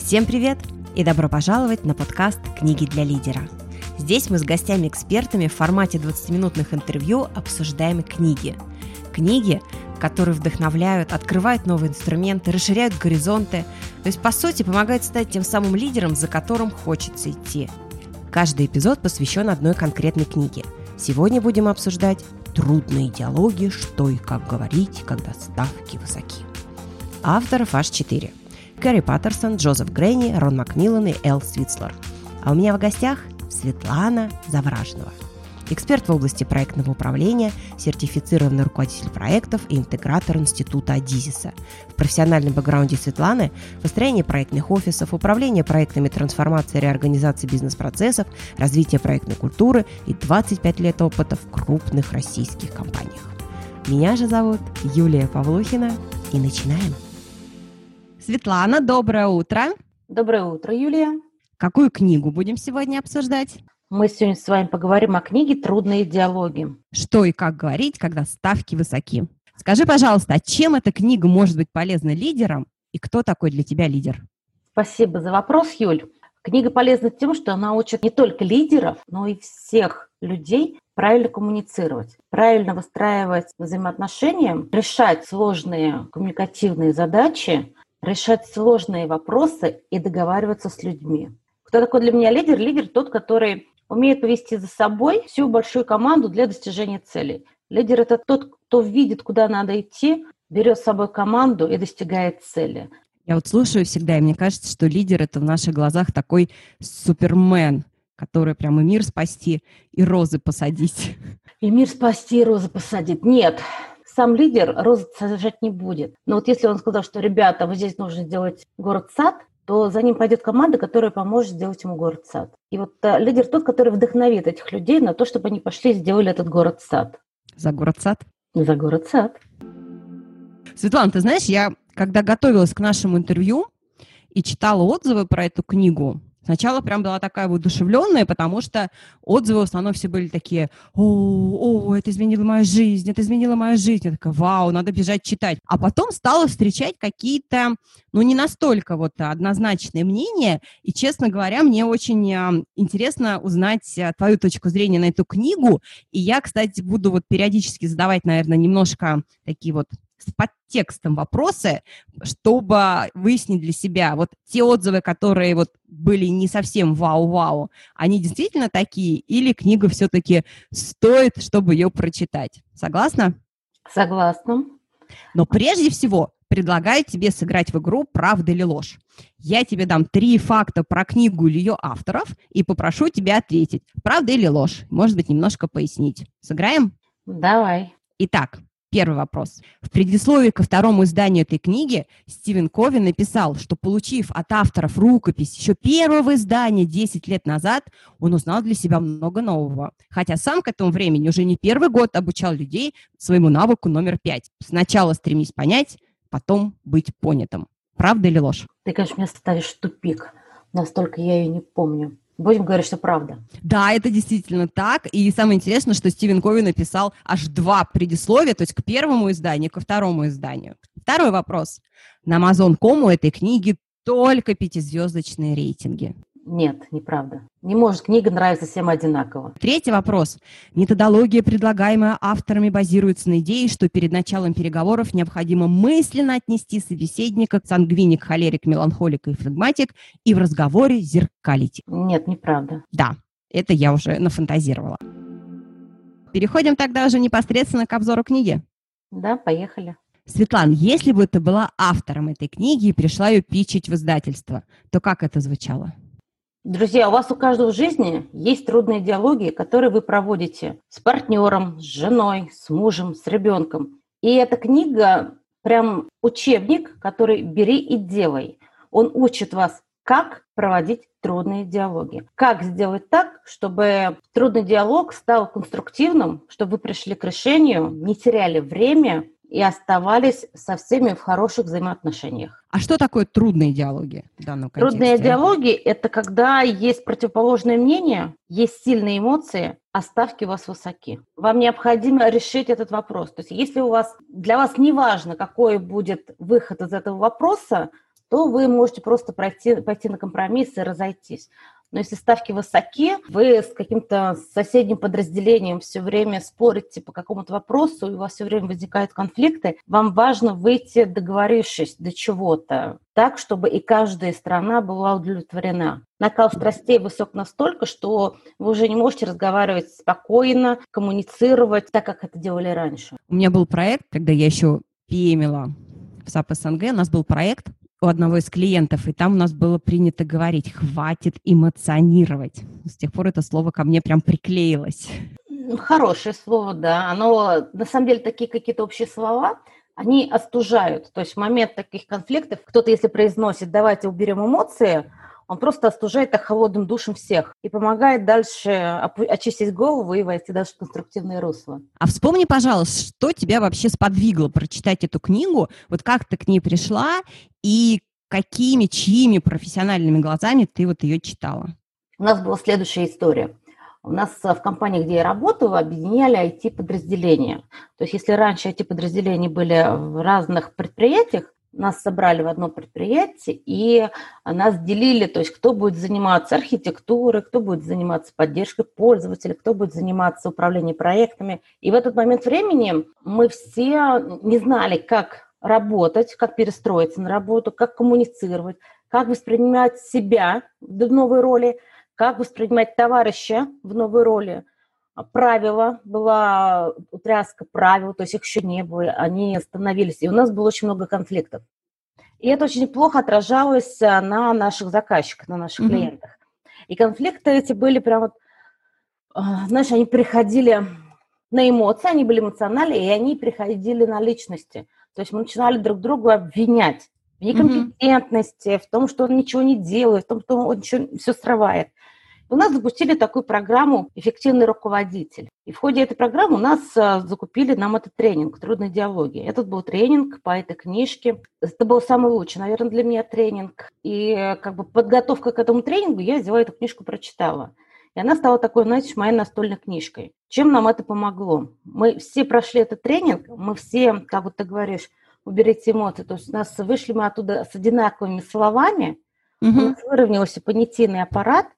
Всем привет и добро пожаловать на подкаст «Книги для лидера». Здесь мы с гостями-экспертами в формате 20-минутных интервью обсуждаем книги. Книги, которые вдохновляют, открывают новые инструменты, расширяют горизонты, то есть, по сути, помогают стать тем самым лидером, за которым хочется идти. Каждый эпизод посвящен одной конкретной книге. Сегодня будем обсуждать трудные диалоги, что и как говорить, когда ставки высоки. Авторов аж четыре. Кэрри Паттерсон, Джозеф Грейни, Рон Макмиллан и Эл Свитслер. А у меня в гостях Светлана Завражного. Эксперт в области проектного управления, сертифицированный руководитель проектов и интегратор Института Адизиса. В профессиональном бэкграунде Светланы – построение проектных офисов, управление проектами трансформации и реорганизации бизнес-процессов, развитие проектной культуры и 25 лет опыта в крупных российских компаниях. Меня же зовут Юлия Павлухина, и начинаем. Светлана, доброе утро. Доброе утро, Юлия. Какую книгу будем сегодня обсуждать? Мы сегодня с вами поговорим о книге «Трудные диалоги». Что и как говорить, когда ставки высоки. Скажи, пожалуйста, а чем эта книга может быть полезна лидерам и кто такой для тебя лидер? Спасибо за вопрос, Юль. Книга полезна тем, что она учит не только лидеров, но и всех людей правильно коммуницировать, правильно выстраивать взаимоотношения, решать сложные коммуникативные задачи, решать сложные вопросы и договариваться с людьми. Кто такой для меня лидер? Лидер тот, который умеет повести за собой всю большую команду для достижения целей. Лидер – это тот, кто видит, куда надо идти, берет с собой команду и достигает цели. Я вот слушаю всегда, и мне кажется, что лидер – это в наших глазах такой супермен, который прямо мир спасти и розы посадить. И мир спасти, и розы посадить. Нет, сам лидер розы сажать не будет. Но вот если он сказал, что, ребята, вот здесь нужно сделать город-сад, то за ним пойдет команда, которая поможет сделать ему город-сад. И вот а, лидер тот, который вдохновит этих людей на то, чтобы они пошли и сделали этот город-сад. За город-сад? За город-сад. Светлана, ты знаешь, я когда готовилась к нашему интервью и читала отзывы про эту книгу, Сначала прям была такая воодушевленная, потому что отзывы в основном все были такие, о, о, это изменило мою жизнь, это изменило мою жизнь. Я такая, вау, надо бежать читать. А потом стала встречать какие-то, ну, не настолько вот однозначные мнения. И, честно говоря, мне очень а, интересно узнать а, твою точку зрения на эту книгу. И я, кстати, буду вот периодически задавать, наверное, немножко такие вот с подтекстом вопросы, чтобы выяснить для себя, вот те отзывы, которые вот были не совсем вау-вау, они действительно такие, или книга все-таки стоит, чтобы ее прочитать? Согласна? Согласна. Но прежде всего предлагаю тебе сыграть в игру «Правда или ложь». Я тебе дам три факта про книгу или ее авторов и попрошу тебя ответить, правда или ложь. Может быть, немножко пояснить. Сыграем? Давай. Итак, Первый вопрос. В предисловии ко второму изданию этой книги Стивен Кови написал, что получив от авторов рукопись еще первого издания 10 лет назад, он узнал для себя много нового. Хотя сам к этому времени уже не первый год обучал людей своему навыку номер пять. Сначала стремись понять, потом быть понятым. Правда или ложь? Ты, конечно, меня ставишь в тупик. Настолько я ее не помню. Будем говорить, что правда. Да, это действительно так. И самое интересное, что Стивен Кови написал аж два предисловия, то есть к первому изданию, ко второму изданию. Второй вопрос. На Amazon.com у этой книги только пятизвездочные рейтинги. Нет, неправда. Не может книга нравиться всем одинаково. Третий вопрос. Методология, предлагаемая авторами, базируется на идее, что перед началом переговоров необходимо мысленно отнести собеседника к сангвиник, холерик, меланхолик и флегматик и в разговоре зеркалить. Нет, неправда. Да, это я уже нафантазировала. Переходим тогда уже непосредственно к обзору книги. Да, поехали. Светлан, если бы ты была автором этой книги и пришла ее пичить в издательство, то как это звучало? Друзья, у вас у каждого в жизни есть трудные диалоги, которые вы проводите с партнером, с женой, с мужем, с ребенком. И эта книга прям учебник, который бери и делай. Он учит вас, как проводить трудные диалоги. Как сделать так, чтобы трудный диалог стал конструктивным, чтобы вы пришли к решению, не теряли время и оставались со всеми в хороших взаимоотношениях. А что такое трудные диалоги в данном контексте? Трудные диалоги – это когда есть противоположное мнение, есть сильные эмоции, а ставки у вас высоки. Вам необходимо решить этот вопрос. То есть если у вас, для вас не важно, какой будет выход из этого вопроса, то вы можете просто пройти, пойти на компромисс и разойтись. Но если ставки высоки, вы с каким-то соседним подразделением все время спорите по какому-то вопросу, и у вас все время возникают конфликты, вам важно выйти, договорившись до чего-то, так, чтобы и каждая страна была удовлетворена. Накал страстей высок настолько, что вы уже не можете разговаривать спокойно, коммуницировать так, как это делали раньше. У меня был проект, когда я еще PM ила в SAP СНГ, у нас был проект, у одного из клиентов, и там у нас было принято говорить «хватит эмоционировать». С тех пор это слово ко мне прям приклеилось. Хорошее слово, да. Оно, на самом деле, такие какие-то общие слова, они остужают. То есть в момент таких конфликтов кто-то, если произносит «давайте уберем эмоции», он просто остужает так холодным душем всех и помогает дальше очистить голову и войти даже в конструктивное русло. А вспомни, пожалуйста, что тебя вообще сподвигло прочитать эту книгу? Вот как ты к ней пришла и какими, чьими профессиональными глазами ты вот ее читала? У нас была следующая история. У нас в компании, где я работала, объединяли IT-подразделения. То есть если раньше IT-подразделения были в разных предприятиях, нас собрали в одно предприятие и нас делили, то есть кто будет заниматься архитектурой, кто будет заниматься поддержкой пользователя, кто будет заниматься управлением проектами. И в этот момент времени мы все не знали, как работать, как перестроиться на работу, как коммуницировать, как воспринимать себя в новой роли, как воспринимать товарища в новой роли – правила, была утряска правил, то есть их еще не было, они становились, и у нас было очень много конфликтов. И это очень плохо отражалось э, на наших заказчиках, на наших mm-hmm. клиентах. И конфликты эти были прям вот, э, знаешь, они приходили на эмоции, они были эмоциональные, и они приходили на личности. То есть мы начинали друг друга обвинять в некомпетентности, mm-hmm. в том, что он ничего не делает, в том, что он ничего, все срывает. У нас запустили такую программу «Эффективный руководитель». И в ходе этой программы у нас а, закупили нам этот тренинг «Трудные диалоги». Этот был тренинг по этой книжке. Это был самый лучший, наверное, для меня тренинг. И как бы подготовка к этому тренингу я взяла эту книжку, прочитала. И она стала такой, знаете, моей настольной книжкой. Чем нам это помогло? Мы все прошли этот тренинг, мы все, как вот ты говоришь, уберите эмоции. То есть у нас вышли мы оттуда с одинаковыми словами, угу. у нас выровнялся понятийный аппарат,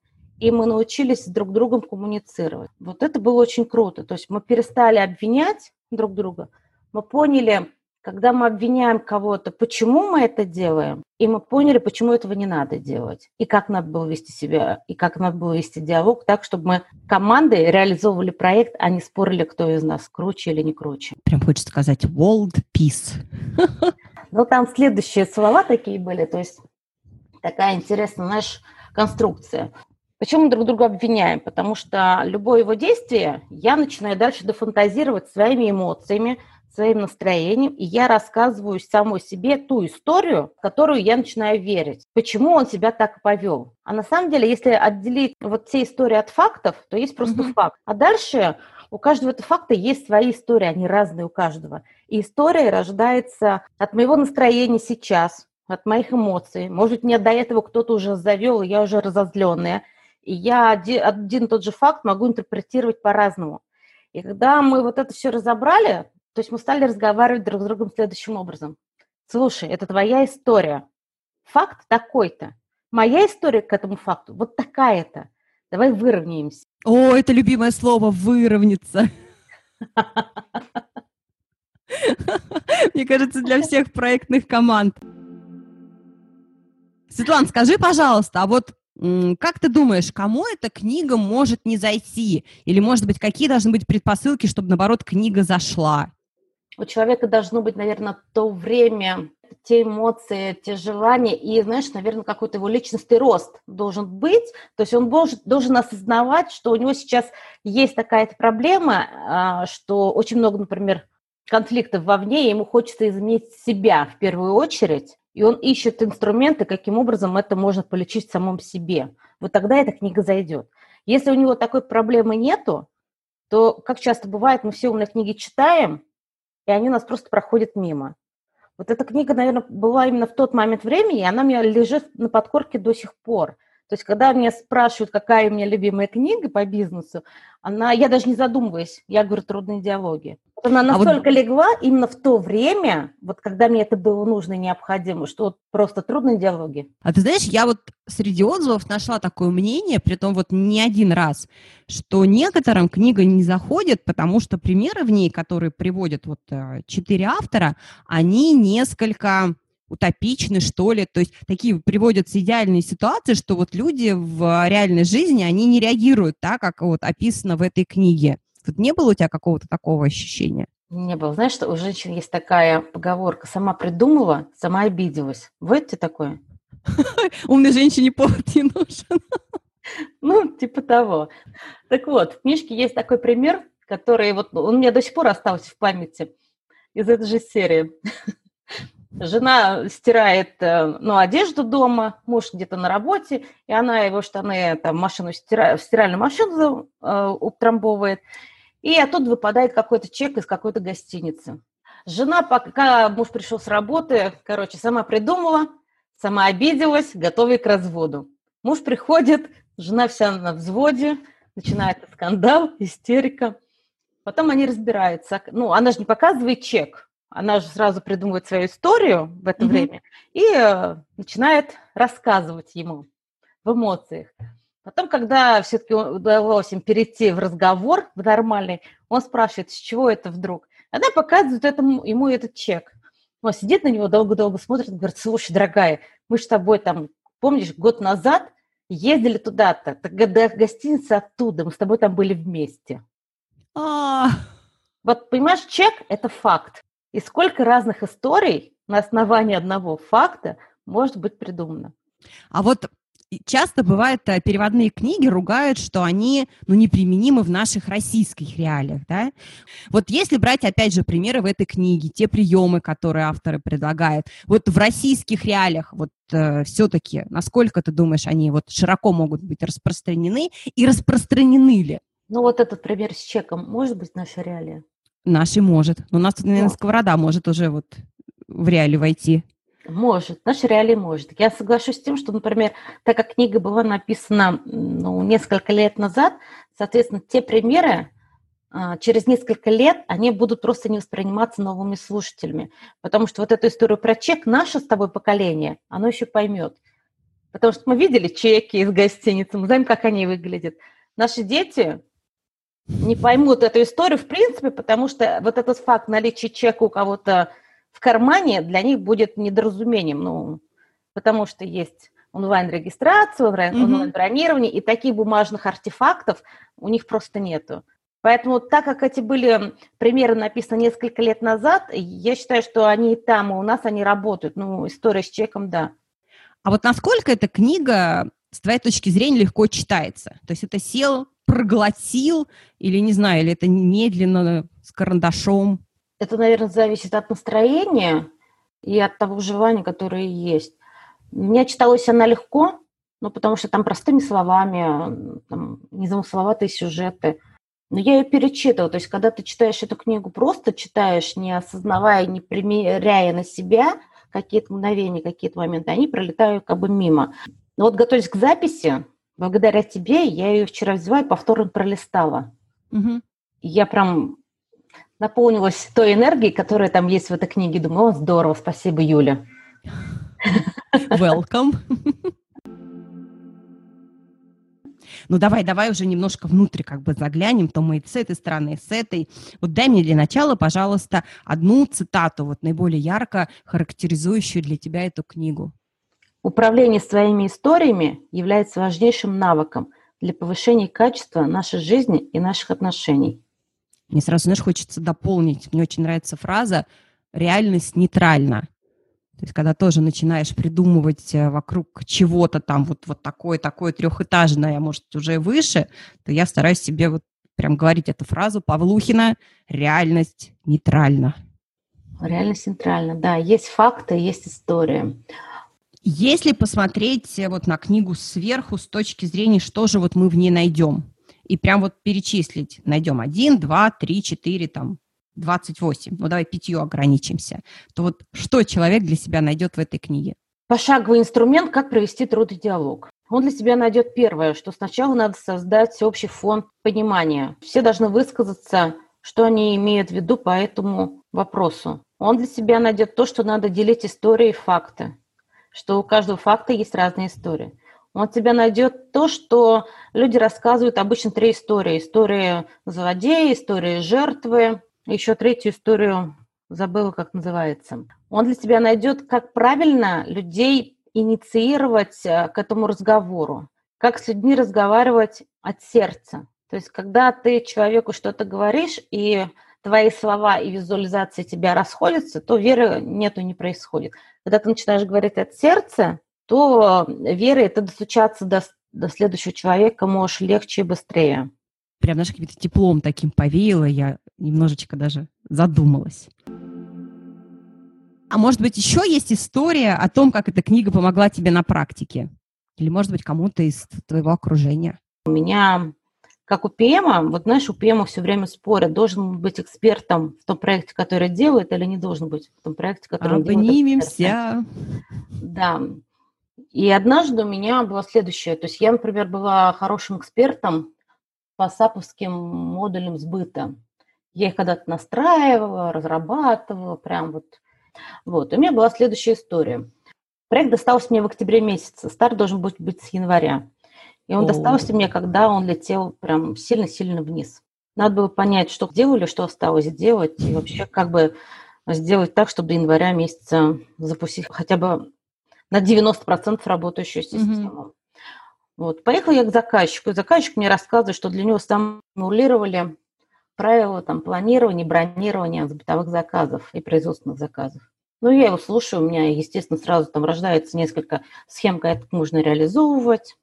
и мы научились друг с другом коммуницировать. Вот это было очень круто. То есть мы перестали обвинять друг друга, мы поняли, когда мы обвиняем кого-то, почему мы это делаем, и мы поняли, почему этого не надо делать, и как надо было вести себя, и как надо было вести диалог так, чтобы мы командой реализовывали проект, а не спорили, кто из нас круче или не круче. Прям хочется сказать world peace. Ну, там следующие слова такие были, то есть такая интересная, знаешь, конструкция. Почему мы друг друга обвиняем? Потому что любое его действие я начинаю дальше дофантазировать своими эмоциями, своим настроением, и я рассказываю самой себе ту историю, в которую я начинаю верить. Почему он себя так повел? А на самом деле, если отделить вот все истории от фактов, то есть просто mm-hmm. факт. А дальше у каждого этого факта есть свои истории, они разные у каждого. И история рождается от моего настроения сейчас, от моих эмоций. Может, мне до этого кто-то уже завел, и я уже разозленная. И я один, один тот же факт могу интерпретировать по-разному. И когда мы вот это все разобрали, то есть мы стали разговаривать друг с другом следующим образом. Слушай, это твоя история. Факт такой-то. Моя история к этому факту вот такая-то. Давай выровняемся. О, это любимое слово «выровняться». Мне кажется, для всех проектных команд. Светлана, скажи, пожалуйста, а вот как ты думаешь, кому эта книга может не зайти? Или, может быть, какие должны быть предпосылки, чтобы, наоборот, книга зашла? У человека должно быть, наверное, то время, те эмоции, те желания, и, знаешь, наверное, какой-то его личностный рост должен быть. То есть он должен, должен осознавать, что у него сейчас есть такая-то проблема, а, что очень много, например, конфликтов вовне, и ему хочется изменить себя в первую очередь, и он ищет инструменты, каким образом это можно полечить в самом себе. Вот тогда эта книга зайдет. Если у него такой проблемы нету, то, как часто бывает, мы все умные книги читаем, и они нас просто проходят мимо. Вот эта книга, наверное, была именно в тот момент времени, и она у меня лежит на подкорке до сих пор. То есть, когда меня спрашивают, какая у меня любимая книга по бизнесу, она, я даже не задумываюсь, я говорю «Трудные диалоги». Она настолько а вот... легла именно в то время, вот когда мне это было нужно и необходимо, что вот просто трудные диалоги. А ты знаешь, я вот среди отзывов нашла такое мнение, при том вот не один раз, что некоторым книга не заходит, потому что примеры в ней, которые приводят вот э, четыре автора, они несколько утопичны, что ли. То есть такие приводятся идеальные ситуации, что вот люди в реальной жизни, они не реагируют так, как вот описано в этой книге. Тут не было у тебя какого-то такого ощущения? Не было. Знаешь, что у женщин есть такая поговорка «сама придумала, сама обиделась». Вот тебе такое? Умной женщине повод не нужен. Ну, типа того. Так вот, в книжке есть такой пример, который вот он у меня до сих пор остался в памяти из этой же серии. Жена стирает э, ну, одежду дома, муж где-то на работе, и она его штаны там, машину стира... в стиральную машину э, утрамбовывает, и оттуда выпадает какой-то чек из какой-то гостиницы. Жена, пока муж пришел с работы, короче, сама придумала, сама обиделась, готовая к разводу. Муж приходит, жена вся на взводе, начинается скандал, истерика. Потом они разбираются. Ну, она же не показывает чек, она же сразу придумывает свою историю в это mm-hmm. время и э, начинает рассказывать ему в эмоциях. Потом, когда все-таки удалось им перейти в разговор, в нормальный, он спрашивает, с чего это вдруг. Она показывает этому, ему этот чек. Он сидит на него, долго-долго смотрит, говорит, слушай, дорогая, мы с тобой там, помнишь, год назад ездили туда-то, до гостиницы оттуда, мы с тобой там были вместе. А. Вот, понимаешь, чек – это факт. И сколько разных историй на основании одного факта может быть придумано. А вот часто бывает, э, переводные книги ругают, что они ну, неприменимы в наших российских реалиях. Да? Вот если брать, опять же, примеры в этой книге, те приемы, которые авторы предлагают, вот в российских реалиях вот э, все-таки, насколько ты думаешь, они вот широко могут быть распространены и распространены ли? Ну вот этот пример с чеком может быть наша реалия? Наши может. Но у нас тут, наверное, сковорода может уже вот в реале войти. Может, наши реалии может. Я соглашусь с тем, что, например, так как книга была написана ну, несколько лет назад, соответственно, те примеры а, через несколько лет они будут просто не восприниматься новыми слушателями. Потому что вот эту историю про чек наше с тобой поколение, оно еще поймет. Потому что мы видели чеки из гостиницы, мы знаем, как они выглядят. Наши дети не поймут эту историю в принципе, потому что вот этот факт наличия чека у кого-то в кармане для них будет недоразумением, ну, потому что есть онлайн-регистрация, онлайн-бронирование, и таких бумажных артефактов у них просто нету. Поэтому, так как эти были примеры написаны несколько лет назад, я считаю, что они и там, и у нас они работают. Ну, история с чеком, да. А вот насколько эта книга, с твоей точки зрения, легко читается? То есть это сел, проглотил, или, не знаю, или это медленно, с карандашом? Это, наверное, зависит от настроения и от того желания, которое есть. Мне читалась она легко, ну, потому что там простыми словами, там, незамысловатые сюжеты. Но я ее перечитывала. То есть, когда ты читаешь эту книгу, просто читаешь, не осознавая, не примеряя на себя какие-то мгновения, какие-то моменты, они пролетают как бы мимо. Но вот готовясь к записи, благодаря тебе я ее вчера взяла и повторно пролистала. Угу. Я прям наполнилась той энергией, которая там есть в этой книге. Думаю, о, здорово, спасибо, Юля. Welcome. Ну давай, давай уже немножко внутрь как бы заглянем, то мы и с этой стороны, и с этой. Вот дай мне для начала, пожалуйста, одну цитату, вот наиболее ярко характеризующую для тебя эту книгу. Управление своими историями является важнейшим навыком для повышения качества нашей жизни и наших отношений. Мне сразу, знаешь, хочется дополнить. Мне очень нравится фраза «реальность нейтральна». То есть, когда тоже начинаешь придумывать э, вокруг чего-то там вот, вот такое, такое трехэтажное, а может, уже выше, то я стараюсь себе вот прям говорить эту фразу Павлухина «реальность нейтральна». Реальность нейтральна, да. Есть факты, есть история. Если посмотреть э, вот на книгу сверху с точки зрения, что же вот мы в ней найдем, и прям вот перечислить, найдем один, два, три, четыре, там, 28, ну давай пятью ограничимся, то вот что человек для себя найдет в этой книге? Пошаговый инструмент, как провести трудный диалог. Он для себя найдет первое, что сначала надо создать общий фон понимания. Все должны высказаться, что они имеют в виду по этому вопросу. Он для себя найдет то, что надо делить истории и факты, что у каждого факта есть разные истории. Он тебя найдет то, что люди рассказывают обычно три истории. История злодея, история жертвы, еще третью историю забыла, как называется. Он для тебя найдет, как правильно людей инициировать э, к этому разговору, как с людьми разговаривать от сердца. То есть, когда ты человеку что-то говоришь, и твои слова и визуализация тебя расходятся, то веры нету, не происходит. Когда ты начинаешь говорить от сердца, то верой это достучаться до, до следующего человека можешь легче и быстрее. Прям, знаешь, каким-то теплом таким повеяло, я немножечко даже задумалась. А может быть, еще есть история о том, как эта книга помогла тебе на практике? Или, может быть, кому-то из твоего окружения? У меня, как у ПМа, вот знаешь, у ПМа все время спорят, должен быть экспертом в том проекте, который делает, или не должен быть в том проекте, который Обнимемся. делает. Да. И однажды у меня было следующее. То есть я, например, была хорошим экспертом по саповским модулям сбыта. Я их когда-то настраивала, разрабатывала, прям вот. Вот. И у меня была следующая история. Проект достался мне в октябре месяце. Старт должен быть, быть с января. И он О. достался мне, когда он летел прям сильно-сильно вниз. Надо было понять, что делали, что осталось сделать, и вообще как бы сделать так, чтобы до января месяца запустить хотя бы на 90% работающую систему. Mm-hmm. Вот. Поехала я к заказчику, и заказчик мне рассказывает, что для него стимулировали правила там, планирования, бронирования бытовых заказов и производственных заказов. Ну, я его слушаю, у меня, естественно, сразу там рождается несколько схем, как это можно реализовывать.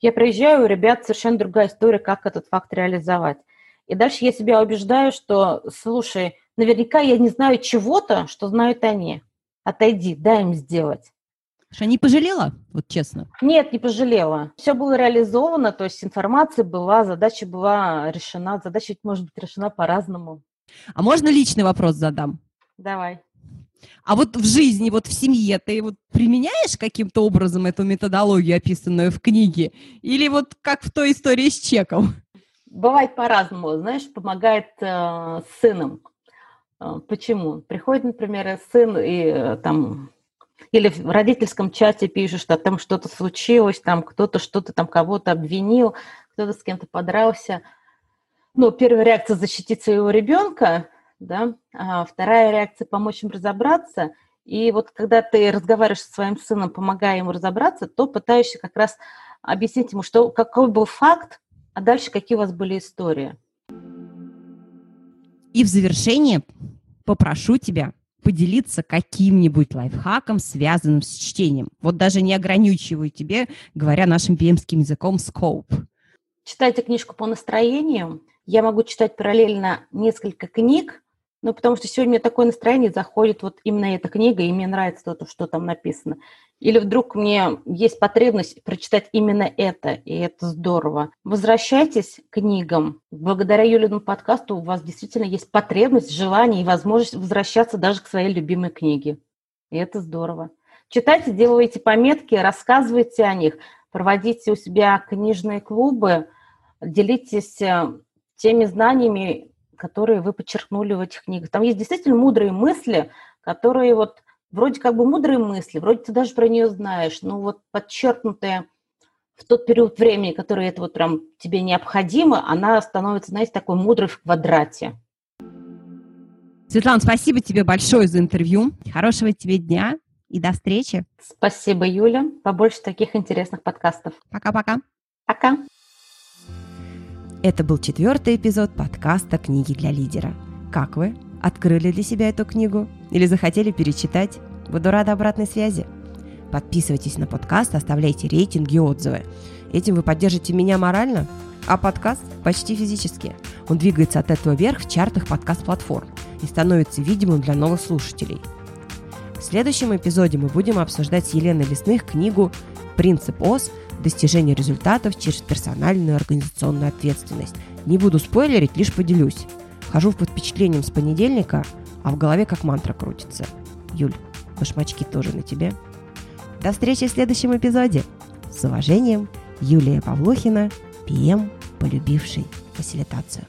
Я приезжаю, у ребят совершенно другая история, как этот факт реализовать. И дальше я себя убеждаю, что, слушай, наверняка я не знаю чего-то, что знают они. Отойди, дай им сделать. Что, не пожалела, вот честно? Нет, не пожалела. Все было реализовано, то есть информация была, задача была решена. Задача ведь может быть решена по-разному. А можно личный вопрос задам? Давай. А вот в жизни, вот в семье ты вот применяешь каким-то образом эту методологию, описанную в книге? Или вот как в той истории с чеком? Бывает по-разному. Знаешь, помогает э, сыном. Э, почему? Приходит, например, сын и э, там или в родительском чате пишешь, что там что-то случилось, там кто-то что-то там кого-то обвинил, кто-то с кем-то подрался. Ну, первая реакция защитить своего ребенка, да, а вторая реакция помочь им разобраться. И вот когда ты разговариваешь со своим сыном, помогая ему разобраться, то пытаешься как раз объяснить ему, что какой был факт, а дальше какие у вас были истории. И в завершение попрошу тебя поделиться каким-нибудь лайфхаком, связанным с чтением. Вот даже не ограничиваю тебе, говоря нашим пемским языком, скоп. Читайте книжку по настроению. Я могу читать параллельно несколько книг, ну, потому что сегодня мне такое настроение, заходит вот именно эта книга, и мне нравится то, что там написано. Или вдруг мне есть потребность прочитать именно это, и это здорово. Возвращайтесь к книгам. Благодаря Юлиному подкасту у вас действительно есть потребность, желание и возможность возвращаться даже к своей любимой книге. И это здорово. Читайте, делайте пометки, рассказывайте о них, проводите у себя книжные клубы, делитесь э, теми знаниями, которые вы подчеркнули в этих книгах. Там есть действительно мудрые мысли, которые вот вроде как бы мудрые мысли, вроде ты даже про нее знаешь, но вот подчеркнутые в тот период времени, который это вот прям тебе необходимо, она становится, знаете, такой мудрой в квадрате. Светлана, спасибо тебе большое за интервью. Хорошего тебе дня и до встречи. Спасибо, Юля. Побольше таких интересных подкастов. Пока-пока. Пока. -пока. Пока. Это был четвертый эпизод подкаста «Книги для лидера». Как вы? Открыли для себя эту книгу? Или захотели перечитать? Буду рада обратной связи. Подписывайтесь на подкаст, оставляйте рейтинги и отзывы. Этим вы поддержите меня морально, а подкаст почти физически. Он двигается от этого вверх в чартах подкаст-платформ и становится видимым для новых слушателей. В следующем эпизоде мы будем обсуждать с Еленой Лесных книгу «Принцип ОС. Достижение результатов через персональную организационную ответственность». Не буду спойлерить, лишь поделюсь. Хожу под впечатлением с понедельника, а в голове как мантра крутится. Юль, башмачки тоже на тебе. До встречи в следующем эпизоде. С уважением, Юлия Павлухина, ПМ, полюбивший фасилитацию.